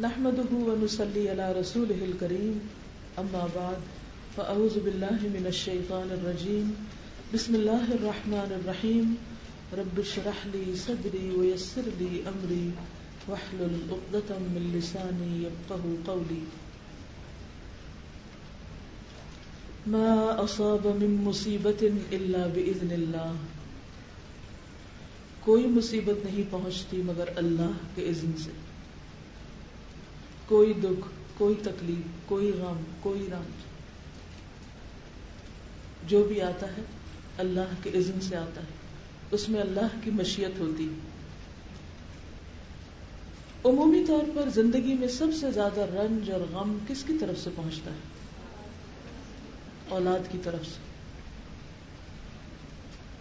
نحمده ونصلي على رسوله الكريم. أما بعد، فأعوذ بالله من الشيطان الرجيم. بسم الله الرحمن الرحيم. رب اشرح لي صدري ويسر لي أمري. واحلل عقدة من لساني يفقه قولي. ما أصاب من مصيبة إلا بإذن الله. کوئی مصیبت نہیں پہنچتی مگر اللہ کے اذن سے۔ کوئی دکھ، کوئی تکلیف، کوئی غم، کوئی رنج جو بھی آتا ہے، اللہ کے عزم سے آتا ہے۔ اس میں اللہ کی مشیت ہوتی عمومی طور پر زندگی میں سب سے زیادہ رنج اور غم کس کی طرف سے پہنچتا ہے؟ اولاد کی طرف سے۔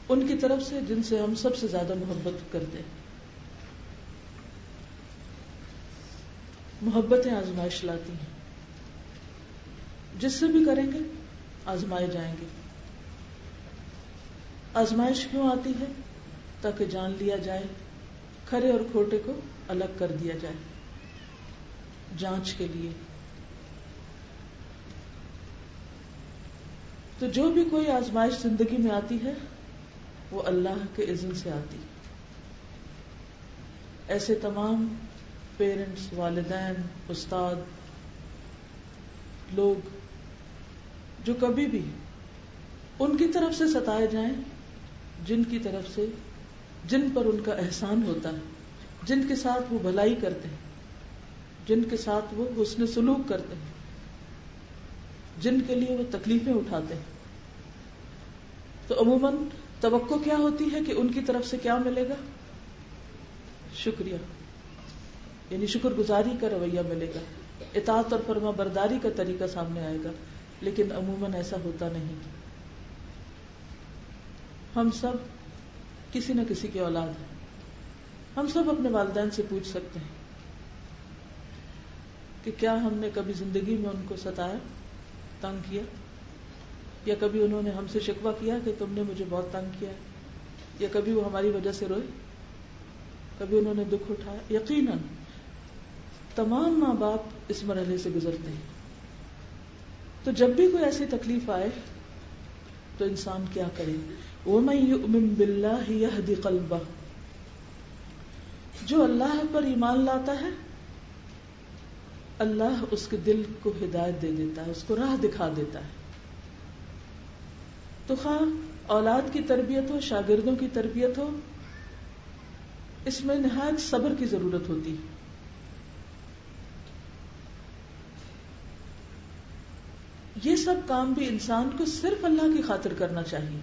ان کی طرف سے جن سے ہم سب سے زیادہ محبت کرتے ہیں۔ محبتیں آزمائش لاتی ہیں۔ جس سے بھی کریں گے، آزمائے جائیں گے۔ آزمائش کیوں آتی ہے؟ تاکہ جان لیا جائے کھڑے اور کھوٹے کو الگ کر دیا جائے۔ جانچ کے لیے۔ تو جو بھی کوئی آزمائش زندگی میں آتی ہے، وہ اللہ کے عزم سے آتی۔ ایسے تمام پیرنٹس والدین استاد لوگ جو کبھی بھی ان کی طرف سے ستائے جائیں، جن کی طرف سے، جن پر ان کا احسان ہوتا ہے، جن کے ساتھ وہ بھلائی کرتے ہیں، جن کے ساتھ وہ حسن سلوک کرتے ہیں، جن کے لیے وہ تکلیفیں اٹھاتے ہیں۔ تو عموماً توقع کیا ہوتی ہے کہ ان کی طرف سے کیا ملے گا؟ شکریہ۔ یعنی شکر گزاری کا رویہ ملے گا۔ اطاعت اور فرما برداری کا طریقہ سامنے آئے گا، لیکن عموماً ایسا ہوتا نہیں۔ ہم سب کسی نہ کسی کی اولاد ہیں۔ ہم سب اپنے والدین سے پوچھ سکتے ہیں کہ کیا ہم نے کبھی زندگی میں ان کو ستایا، تنگ کیا؟ یا کبھی انہوں نے ہم سے شکوا کیا کہ تم نے مجھے بہت تنگ کیا؟ یا کبھی وہ ہماری وجہ سے روئے؟ کبھی انہوں نے دکھ اٹھایا؟ یقیناً تمام ماں باپ اس مرحلے سے گزرتے ہیں۔ تو جب بھی کوئی ایسی تکلیف آئے تو انسان کیا کرے؟ جو اللہ پر ایمان لاتا ہے، اللہ اس کے دل کو ہدایت دے دیتا ہے، اس کو راہ دکھا دیتا ہے۔ تو خواہ اولاد کی تربیت ہو، شاگردوں کی تربیت ہو، اس میں نہایت صبر کی ضرورت ہوتی۔ ہے یہ سب کام بھی انسان کو صرف اللہ کی خاطر کرنا چاہیے۔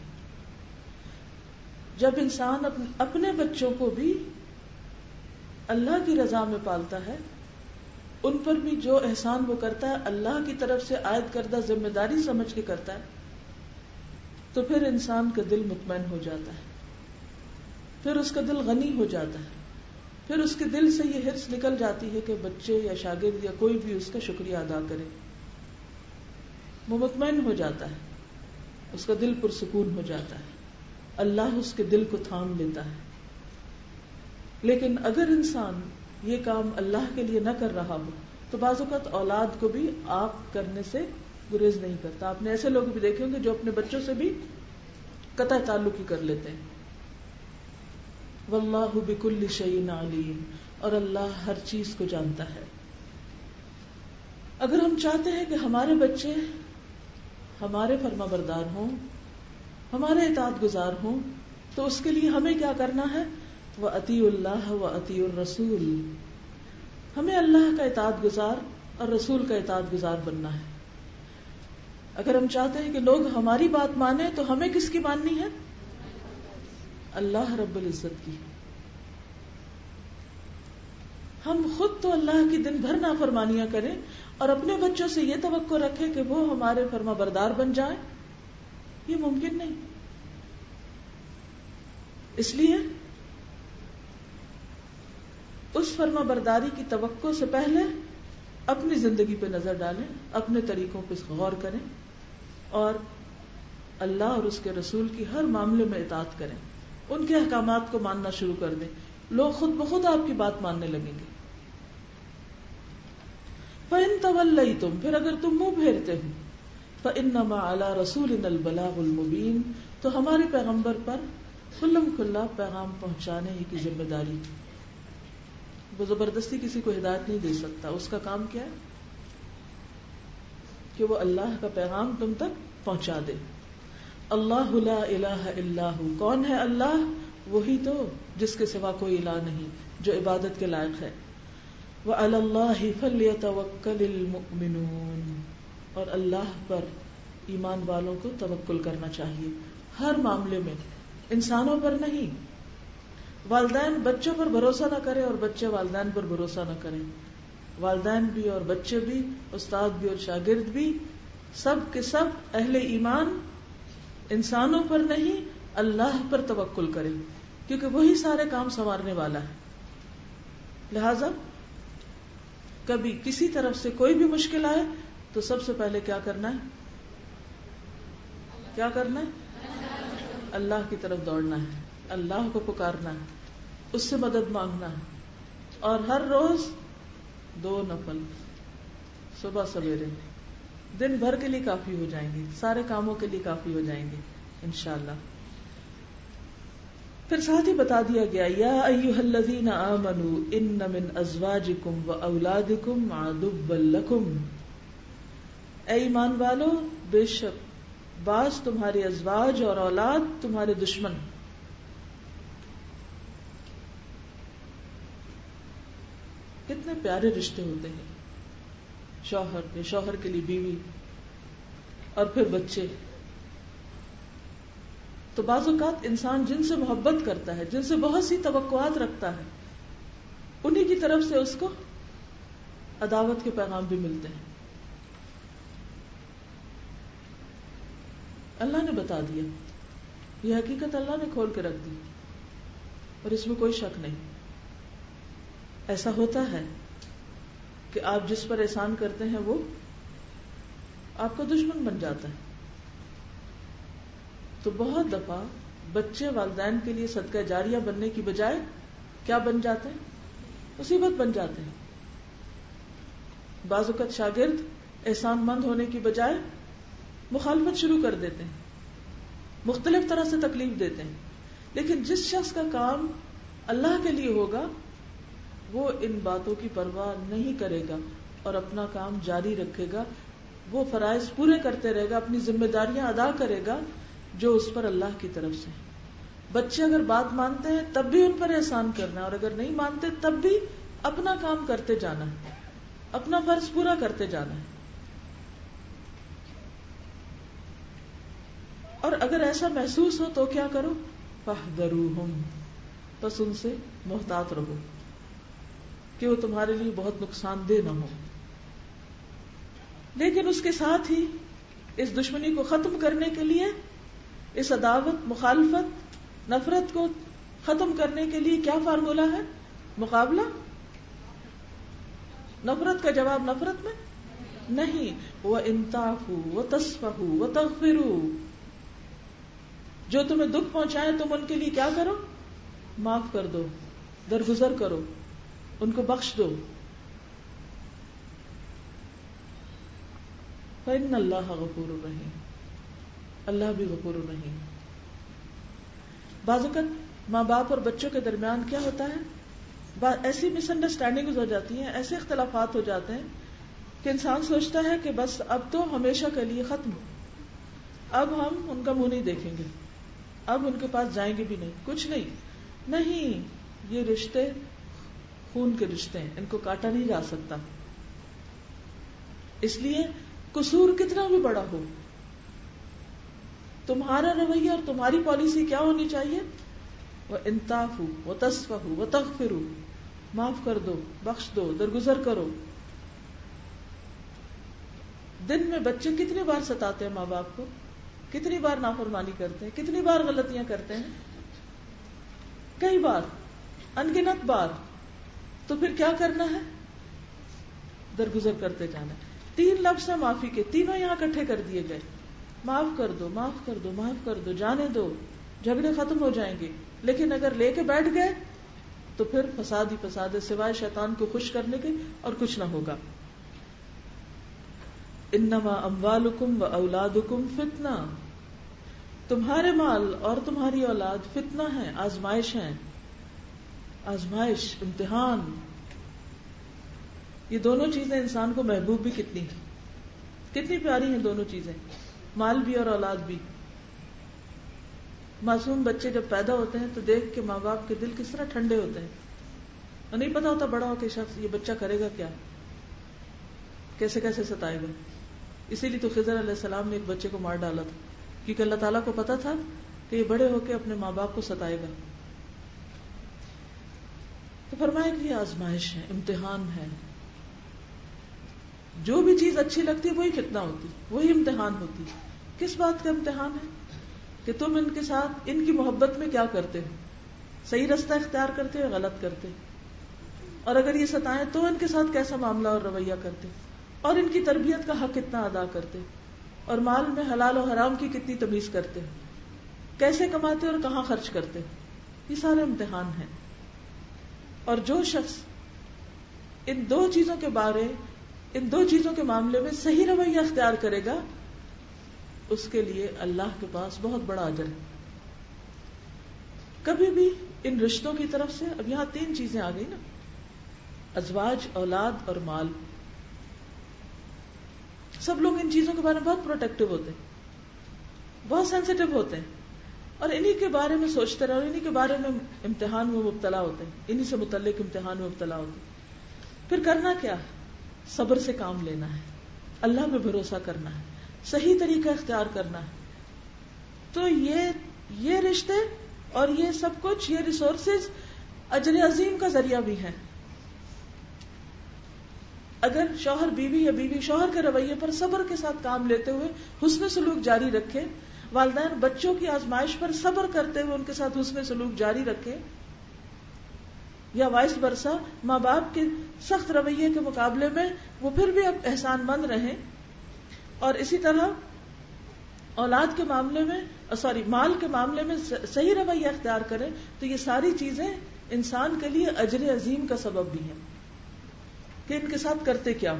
جب انسان اپنے بچوں کو بھی اللہ کی رضا میں پالتا ہے، ان پر بھی جو احسان وہ کرتا ہے، اللہ کی طرف سے عائد کردہ ذمہ داری سمجھ کے کرتا ہے، تو پھر انسان کا دل مطمئن ہو جاتا ہے۔ پھر اس کا دل غنی ہو جاتا ہے۔ پھر اس کے دل سے یہ حرص نکل جاتی ہے کہ بچے یا شاگرد یا کوئی بھی اس کا شکریہ ادا کرے۔ وہ مطمئن ہو جاتا ہے، اس کا دل پرسکون ہو جاتا ہے۔ اللہ اس کے دل کو تھام لیتا ہے۔ لیکن اگر انسان یہ کام اللہ کے لیے نہ کر رہا ہو، تو بعض اوقات اولاد کو بھی آپ کرنے سے گریز نہیں کرتا۔ آپ نے ایسے لوگ بھی دیکھے ہوں گے جو اپنے بچوں سے بھی قطع تعلق ہی کر لیتے ہیں۔ واللہ بکل شعین علیم، اور اللہ ہر چیز کو جانتا ہے۔ اگر ہم چاہتے ہیں کہ ہمارے بچے ہمارے فرما بردار ہوں، ہمارے اطاعت گزار ہوں، تو اس کے لیے ہمیں کیا کرنا ہے؟ وہ عطی اللہ و عطی الرسول۔ ہمیں اللہ کا اطاعت گزار اور رسول کا اطاعت گزار بننا ہے۔ اگر ہم چاہتے ہیں کہ لوگ ہماری بات مانے تو ہمیں کس کی ماننی ہے؟ اللہ رب العزت کی۔ ہم خود تو اللہ کی دن بھر نافرمانیاں کریں اور اپنے بچوں سے یہ توقع رکھے کہ وہ ہمارے فرما بردار بن جائیں، یہ ممکن نہیں۔ اس لیے اس فرما برداری کی توقع سے پہلے اپنی زندگی پہ نظر ڈالیں، اپنے طریقوں پہ غور کریں اور اللہ اور اس کے رسول کی ہر معاملے میں اطاعت کریں۔ ان کے احکامات کو ماننا شروع کر دیں۔ لوگ خود بخود آپ کی بات ماننے لگیں گے۔ فَإِن تَوَلَّيْتُمْ، پھر اگر تم منہ پھیرتے ہو، فَإِنَّمَا عَلَى رَسُولِنَا الْبَلَاغُ الْمُبِينَ۔ تو ہمارے پیغمبر پر کھلم کھلا پیغام پہنچانے ہی کی ذمہ داری۔ وہ زبردستی کسی کو ہدایت نہیں دے سکتا۔ اس کا کام کیا ہے؟ کہ وہ اللہ کا پیغام تم تک پہنچا دے۔ اللہ لا الہ الا ہو۔ کون ہے اللہ؟ وہی تو جس کے سوا کوئی الہ نہیں، جو عبادت کے لائق ہے۔ اللہ فلیتوکل المؤمنون۔ اور اللہ پر ایمان والوں کو توکل کرنا چاہیے۔ ہر معاملے میں انسانوں پر نہیں۔ والدین بچوں پر بھروسہ نہ کرے اور بچے والدین پر بھروسہ نہ کریں۔ والدین بھی اور بچے بھی، استاد بھی اور شاگرد بھی، سب کے سب اہل ایمان انسانوں پر نہیں، اللہ پر توکل کرے کیونکہ وہی سارے کام سنوارنے والا ہے۔ لہذا کبھی کسی طرف سے کوئی بھی مشکل آئے تو سب سے پہلے کیا کرنا ہے؟ کیا کرنا ہے؟ اللہ کی طرف دوڑنا ہے، اللہ کو پکارنا ہے، اس سے مدد مانگنا ہے۔ اور ہر روز دو نفل، صبح سویرے، دن بھر کے لیے کافی ہو جائیں گے، سارے کاموں کے لیے کافی ہو جائیں گے، انشاءاللہ۔ پھر ساتھ ہی بتا دیا گیا، یا ایوہ الذین آمنوا ان من ازواجکم و اولادکم عدو لکم۔ اے ایمان والو، بے شک بعض تمہارے ازواج اور اولاد تمہارے دشمن۔ کتنے پیارے رشتے ہوتے ہیں، شوہر کے شوہر کے لیے بیوی اور پھر بچے۔ تو بعض اوقات انسان جن سے محبت کرتا ہے، جن سے بہت سی توقعات رکھتا ہے، انہی کی طرف سے اس کو عداوت کے پیغام بھی ملتے ہیں۔ اللہ نے بتا دیا۔ یہ حقیقت اللہ نے کھول کے رکھ دی۔ اور اس میں کوئی شک نہیں۔ ایسا ہوتا ہے کہ آپ جس پر احسان کرتے ہیں، وہ آپ کا دشمن بن جاتا ہے۔ تو بہت دفعہ بچے والدین کے لیے صدقہ جاریہ بننے کی بجائے کیا بن جاتے ہیں؟ مصیبت بن جاتے ہیں۔ بعض اوقات شاگرد احسان مند ہونے کی بجائے مخالفت شروع کر دیتے ہیں۔ مختلف طرح سے تکلیف دیتے ہیں۔ لیکن جس شخص کا کام اللہ کے لیے ہوگا، وہ ان باتوں کی پرواہ نہیں کرے گا اور اپنا کام جاری رکھے گا۔ وہ فرائض پورے کرتے رہے گا، اپنی ذمہ داریاں ادا کرے گا۔ جو اس پر اللہ کی طرف سے بچے اگر بات مانتے ہیں، تب بھی ان پر احسان کرنا ہے۔ اور اگر نہیں مانتے، تب بھی اپنا کام کرتے جانا ہے۔ اپنا فرض پورا کرتے جانا ہے۔ اور اگر ایسا محسوس ہو تو کیا کرو؟ پہ بس ان سے محتاط رہو۔ کہ وہ تمہارے لیے بہت نقصان دہ نہ ہو۔ لیکن اس کے ساتھ ہی اس دشمنی کو ختم کرنے کے لیے اس عداوت، مخالفت، نفرت کو ختم کرنے کے لیے کیا فارمولا ہے؟ مقابلہ؟ نفرت کا جواب نفرت میں؟ نہیں. وہ انتاف وہ تصف وہ تغفر جو تمہیں دکھ پہنچائے، تم ان کے لیے کیا کرو؟ معاف کر دو، درگزر کرو، ان کو بخش دو. فن اللہ غفور الرحیم اللہ بھی غفور الرحیم۔ بعض اوقات ماں باپ اور بچوں کے درمیان کیا ہوتا ہے؟ ایسی مس انڈرسٹینڈنگ ہو جاتی ہیں، ایسے اختلافات ہو جاتے ہیں کہ انسان سوچتا ہے کہ بس اب تو ہمیشہ کے لیے ختم۔ اب ہم ان کا منہ نہیں دیکھیں گے۔ اب ان کے پاس جائیں گے بھی نہیں۔ کچھ نہیں۔ نہیں، یہ رشتے خون کے رشتے ہیں، ان کو کاٹا نہیں جا سکتا۔ اس لیے قصور کتنا بھی بڑا ہو تمہارا رویہ اور تمہاری پالیسی کیا ہونی چاہیے؟ وہ انتاف ہو وہ تصف ہو وہ تغفر ہو معاف کر دو، بخش دو، درگزر کرو۔ دن میں بچے کتنی بار ستاتے ہیں ماں باپ کو؟ کتنی بار نافرمانی کرتے ہیں؟ کتنی بار غلطیاں کرتے ہیں؟ کئی بار، انگنت بار۔ تو پھر کیا کرنا ہے؟ درگزر کرتے جانا۔ تین لفظ ہیں معافی کے، تینوں یہاں کٹھے کر دیے گئے۔ معاف کر دو، معاف کر دو، معاف کر دو، جانے دو۔ جھگڑے ختم ہو جائیں گے۔ لیکن اگر لے کے بیٹھ گئے، تو پھر فساد ہی فساد ہے سوائے شیطان کو خوش کرنے کے اور کچھ نہ ہوگا۔ انما اموالکم و اولادکم فتنہ۔ تمہارے مال اور تمہاری اولاد فتنہ ہے، آزمائش ہے۔ آزمائش، امتحان۔ یہ دونوں چیزیں انسان کو محبوب بھی کتنی کتنی پیاری ہیں دونوں چیزیں۔ مال بھی اور اولاد بھی۔ معصوم بچے جب پیدا ہوتے ہیں تو دیکھ کے ماں باپ کے دل کس طرح ٹھنڈے ہوتے ہیں۔ اور نہیں پتا ہوتا بڑا ہو کہ شخص یہ بچہ کرے گا کیا۔ کیسے کیسے ستائے گا۔ اسی لیے تو خضر علیہ السلام نے ایک بچے کو مار ڈالا تھا۔ کیونکہ اللہ تعالیٰ کو پتا تھا کہ یہ بڑے ہو کے اپنے ماں باپ کو ستائے گا۔ تو فرمائے کہ یہ آزمائش ہے، امتحان ہے۔ جو بھی چیز اچھی لگتی ہے، وہی کتنا ہوتی، وہی امتحان ہوتی۔ کس بات کا امتحان ہے کہ تم ان کے ساتھ ان کی محبت میں کیا کرتے ہو؟ صحیح رستہ اختیار کرتے ہو غلط کرتے اور اگر یہ ستائیں تو ان کے ساتھ کیسا معاملہ اور رویہ کرتے اور ان کی تربیت کا حق کتنا ادا کرتے اور مال میں حلال و حرام کی کتنی تمیز کرتے کیسے کماتے اور کہاں خرچ کرتے یہ سارے امتحان ہیں اور جو شخص ان دو چیزوں کے بارے، ان دو چیزوں کے معاملے میں صحیح رویہ اختیار کرے گا اس کے لیے اللہ کے پاس بہت بڑا اجر ہے۔ کبھی بھی ان رشتوں کی طرف سے، اب یہاں تین چیزیں آ گئی نا۔ ازواج، اولاد اور مال۔ سب لوگ ان چیزوں کے بارے میں بہت پروٹیکٹو ہوتے ہیں۔ بہت سینسیٹیو ہوتے ہیں۔ اور انہی کے بارے میں سوچتے رہے اور انہی کے بارے میں امتحان میں مبتلا ہوتے ہیں۔ انہی سے متعلق امتحان میں مبتلا ہوتے ہیں۔ پھر کرنا کیا صبر سے کام لینا ہے۔ اللہ میں بھروسہ کرنا ہے۔ صحیح طریقہ اختیار کرنا ہے۔ تو یہ یہ رشتے اور یہ سب کچھ، یہ ریسورسز اجر عظیم کا ذریعہ بھی ہے۔ اگر شوہر بیوی یا بیوی شوہر کے رویے پر صبر کے ساتھ کام لیتے ہوئے حسن سلوک جاری رکھے، والدین بچوں کی آزمائش پر صبر کرتے ہوئے ان کے ساتھ حسن سلوک جاری رکھے، یا وائس برسا ماں باپ کے سخت رویے کے مقابلے میں وہ پھر بھی اب احسان مند رہے اور اسی طرح اولاد کے معاملے میں، سوری، مال کے معاملے میں صحیح رویہ اختیار کریں تو یہ ساری چیزیں انسان کے لیے اجر عظیم کا سبب بھی ہیں کہ ان کے ساتھ کرتے کیا ہو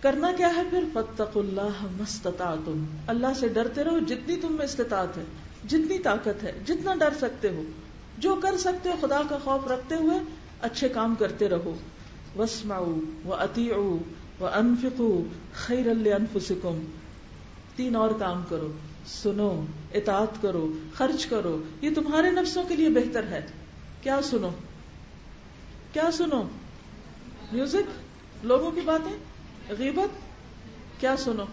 کرنا کیا ہے پھر؟ فتق اللہ مستتا تم اللہ سے ڈرتے رہو جتنی تم میں استطاعت ہے، جتنی طاقت ہے، جتنا ڈر سکتے ہو۔ جو کر سکتے ہو، خدا کا خوف رکھتے ہوئے اچھے کام کرتے رہو۔ وسما و اتی و انفکو خیر انفسکم تین اور کام کرو، سنو، اطاعت کرو، خرچ کرو۔ یہ تمہارے نفسوں کے لیے بہتر ہے۔ کیا سنو؟ کیا سنو؟ میوزک لوگوں کی باتیں؟ غیبت؟ کیا سنو؟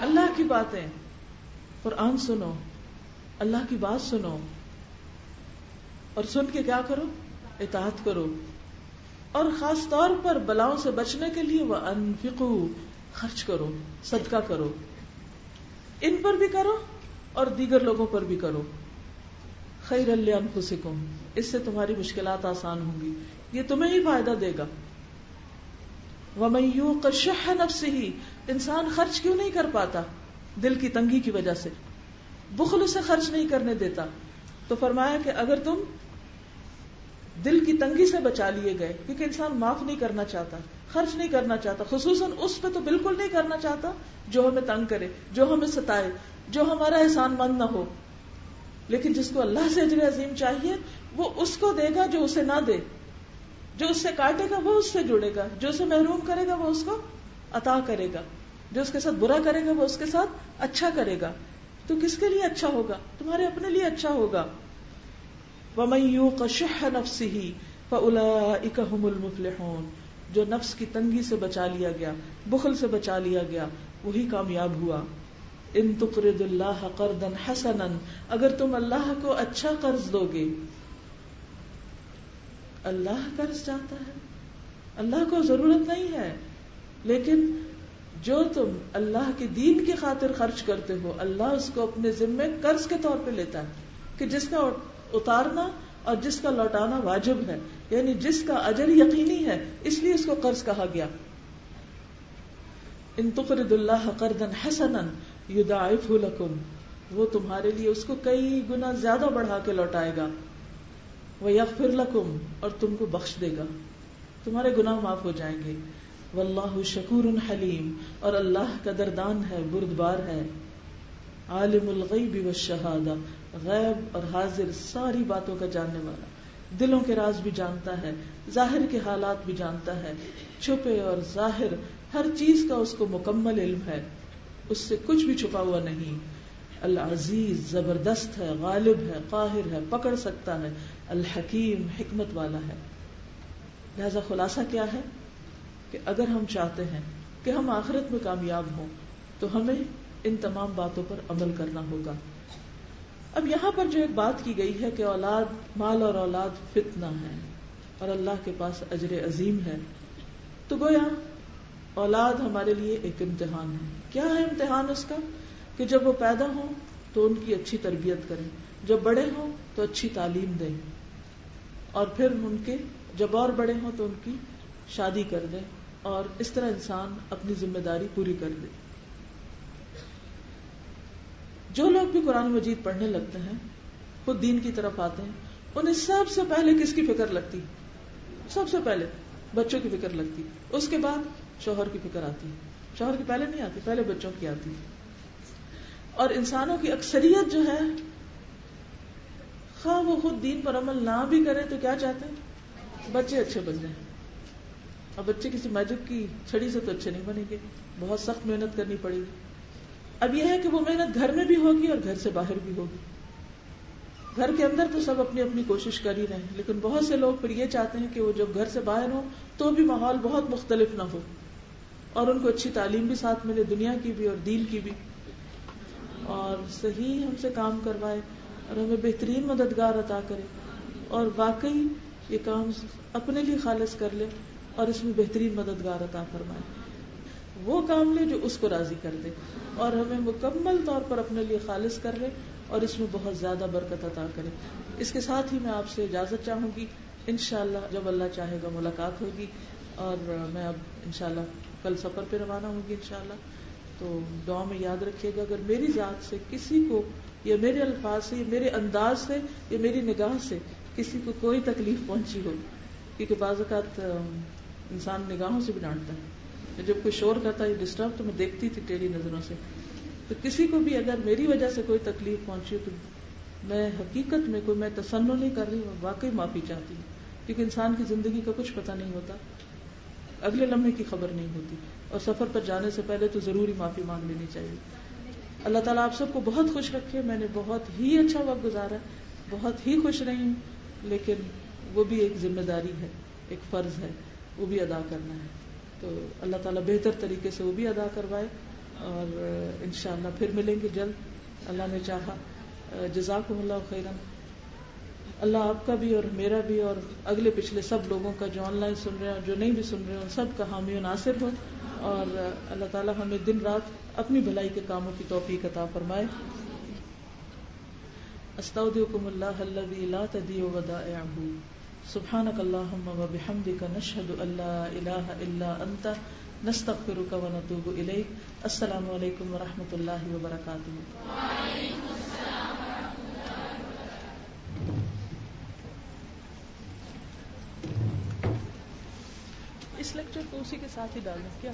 اللہ کی باتیں۔ قرآن سنو، اللہ کی بات سنو۔ اور سن کے کیا کرو؟ اطاعت کرو۔ اور خاص طور پر بلاؤں سے بچنے کے لیے وہ انفقو، خرچ کرو، صدقہ کرو۔ ان پر بھی کرو اور دیگر لوگوں پر بھی کرو۔ خیر اللہ انفسکم اس سے تمہاری مشکلات آسان ہوں گی۔ یہ تمہیں ہی فائدہ دے گا۔ ومیو کشہ نفس ہی انسان خرچ کیوں نہیں کر پاتا؟ دل کی تنگی کی وجہ سے۔ بخل سے خرچ نہیں کرنے دیتا۔ تو فرمایا کہ اگر تم دل کی تنگی سے بچا لیے گئے کیونکہ انسان معاف نہیں کرنا چاہتا، خرچ نہیں کرنا چاہتا، خصوصاً اس پہ تو بالکل نہیں کرنا چاہتا جو ہمیں تنگ کرے، جو ہمیں ستائے، جو ہمارا احسان مند نہ ہو۔ لیکن جس کو اللہ سے اجر عظیم چاہیے، وہ اس کو دے گا جو اسے نہ دے۔ جو اس سے کاٹے گا، وہ اس سے جڑے گا۔ جو اسے محروم کرے گا، وہ اس کو عطا کرے گا۔ جو اس کے ساتھ برا کرے گا، وہ اس کے ساتھ اچھا کرے گا۔ تو کس کے لیے اچھا ہوگا؟ تمہارے اپنے لیے اچھا ہوگا۔ ومن يوق شح نفسه فاولئك هم المفلحون۔ جو نفس کی تنگی سے بچا لیا گیا، بخل سے بچا لیا گیا، وہی کامیاب ہوا۔ ان تقرض اللہ قرضا حسنا، اگر تم اللہ کو اچھا قرض دو گے۔ اللہ قرض چاہتا ہے۔ اللہ کو ضرورت نہیں ہے، لیکن جو تم اللہ کے دین کی خاطر خرچ کرتے ہو، اللہ اس کو اپنے ذمے قرض کے طور پہ لیتا ہے کہ جس کا اتارنا اور جس کا لوٹانا واجب ہے یعنی جس کا اجر یقینی ہے، اس لیے اس کو قرض کہا گیا۔ ان تقرد اللہ قرضا حسنا یضاعفه لكم وہ تمہارے لیے اس کو کئی گنا زیادہ بڑھا کے لوٹائے گا۔ وہ یغفر لکم، اور تم کو بخش دے گا۔ تمہارے گناہ معاف ہو جائیں گے۔ واللہ شکور حلیم، اور اللہ قدردان ہے، بردبار ہے۔ عالم الغیب والشہادہ غیب اور حاضر ساری باتوں کا جاننے والا۔ دلوں کے راز بھی جانتا ہے، ظاہر کے حالات بھی جانتا ہے۔ چھپے اور ظاہر، ہر چیز کا اس کو مکمل علم ہے۔ اس سے کچھ بھی چھپا ہوا نہیں۔ العزیز زبردست ہے، غالب ہے، قاہر ہے، پکڑ سکتا ہے، الحکیم، حکمت والا ہے۔ لہذا خلاصہ کیا ہے؟ کہ اگر ہم چاہتے ہیں کہ ہم آخرت میں کامیاب ہوں، تو ہمیں ان تمام باتوں پر عمل کرنا ہوگا۔ اب یہاں پر جو ایک بات کی گئی ہے کہ اولاد، مال اور اولاد فتنہ ہے اور اللہ کے پاس اجر عظیم ہے، تو گویا اولاد ہمارے لیے ایک امتحان ہے۔ کیا ہے امتحان اس کا؟ کہ جب وہ پیدا ہوں تو ان کی اچھی تربیت کریں، جب بڑے ہوں تو اچھی تعلیم دیں، اور پھر ان کے جب اور بڑے ہوں تو ان کی شادی کر دیں، اور اس طرح انسان اپنی ذمہ داری پوری کر دے۔ جو لوگ بھی قرآن مجید پڑھنے لگتے ہیں، خود دین کی طرف آتے ہیں، انہیں سب سے پہلے کس کی فکر لگتی؟ سب سے پہلے بچوں کی فکر لگتی۔ اس کے بعد شوہر کی فکر آتی۔ شوہر کی پہلے نہیں آتی، پہلے بچوں کی آتی۔ اور انسانوں کی اکثریت جو ہے، خواہ وہ خود دین پر عمل نہ بھی کرے تو کیا چاہتے ہیں؟ بچے اچھے بن جائیں۔ اب بچے کسی میجک کی چھڑی سے تو اچھے نہیں بنیں گے، بہت سخت محنت کرنی پڑے گی۔ اب یہ ہے کہ وہ محنت گھر میں بھی ہوگی اور گھر سے باہر بھی ہوگی۔ گھر کے اندر تو سب اپنی اپنی کوشش کر ہی رہے ہیں، لیکن بہت سے لوگ پھر یہ چاہتے ہیں کہ وہ جب گھر سے باہر ہو تو بھی ماحول بہت مختلف نہ ہو اور ان کو اچھی تعلیم بھی ساتھ ملے، دنیا کی بھی اور دین کی بھی۔ اور صحیح ہم سے کام کروائے اور ہمیں بہترین مددگار عطا کرے اور واقعی یہ کام اپنے لیے خالص کر لے اور اس میں بہترین مددگار عطا فرمائے۔ وہ کام لے جو اس کو راضی کر دے اور ہمیں مکمل طور پر اپنے لیے خالص کر لے اور اس میں بہت زیادہ برکت عطا کرے۔ اس کے ساتھ ہی میں آپ سے اجازت چاہوں گی۔ انشاءاللہ جب اللہ چاہے گا ملاقات ہوگی اور میں اب انشاءاللہ کل سفر پہ روانہ ہوں گی انشاءاللہ۔ تو دعا میں یاد رکھیے گا، اگر میری ذات سے کسی کو یا میرے الفاظ سے، یا میرے انداز سے، یا میری نگاہ سے کسی کو کوئی تکلیف پہنچی ہو، کیونکہ بعض اوقات انسان نگاہوں سے بھی ڈانٹتا ہے۔ جب کوئی شور کرتا ہے ڈسٹرب تو میں دیکھتی تھی ٹیڑھی نظروں سے۔ تو کسی کو بھی اگر میری وجہ سے کوئی تکلیف پہنچی تو میں حقیقت میں کوئی میں تسن نہیں کر رہی ہوں، واقعی معافی چاہتی ہوں۔ کیونکہ انسان کی زندگی کا کچھ پتہ نہیں ہوتا، اگلے لمحے کی خبر نہیں ہوتی۔ اور سفر پر جانے سے پہلے تو ضروری معافی مانگ لینی چاہیے۔ اللہ تعالیٰ آپ سب کو بہت خوش رکھے۔ میں نے بہت ہی اچھا وقت گزارا، بہت ہی خوش رہی ہوں، لیکن وہ بھی ایک ذمہ داری ہے، ایک فرض ہے، وہ بھی ادا کرنا ہے۔ تو اللہ تعالیٰ بہتر طریقے سے وہ بھی ادا کروائے اور انشاءاللہ پھر ملیں گے جلد۔ اللہ نے چاہا۔ جزاک اللہ خیرن۔ اللہ آپ کا بھی اور میرا بھی اور اگلے پچھلے سب لوگوں کا جو آن لائن سن رہے ہیں جو نہیں بھی سن رہے ہیں سب کا حامی و ناصر ہو۔ اور اللہ تعالیٰ ہمیں دن رات اپنی بھلائی کے کاموں کی توفیق عطا فرمائے۔ استودعکم اللہ الذی لا تضيع سبحانك اللهم وبحمدك نشهد ان لا اله الا انت نستغفرك ونتوب اليك السلام علیکم ورحمۃ اللہ وبرکاتہ اس لیکچر کو اسی کے ساتھ ہی ڈالنا کیا؟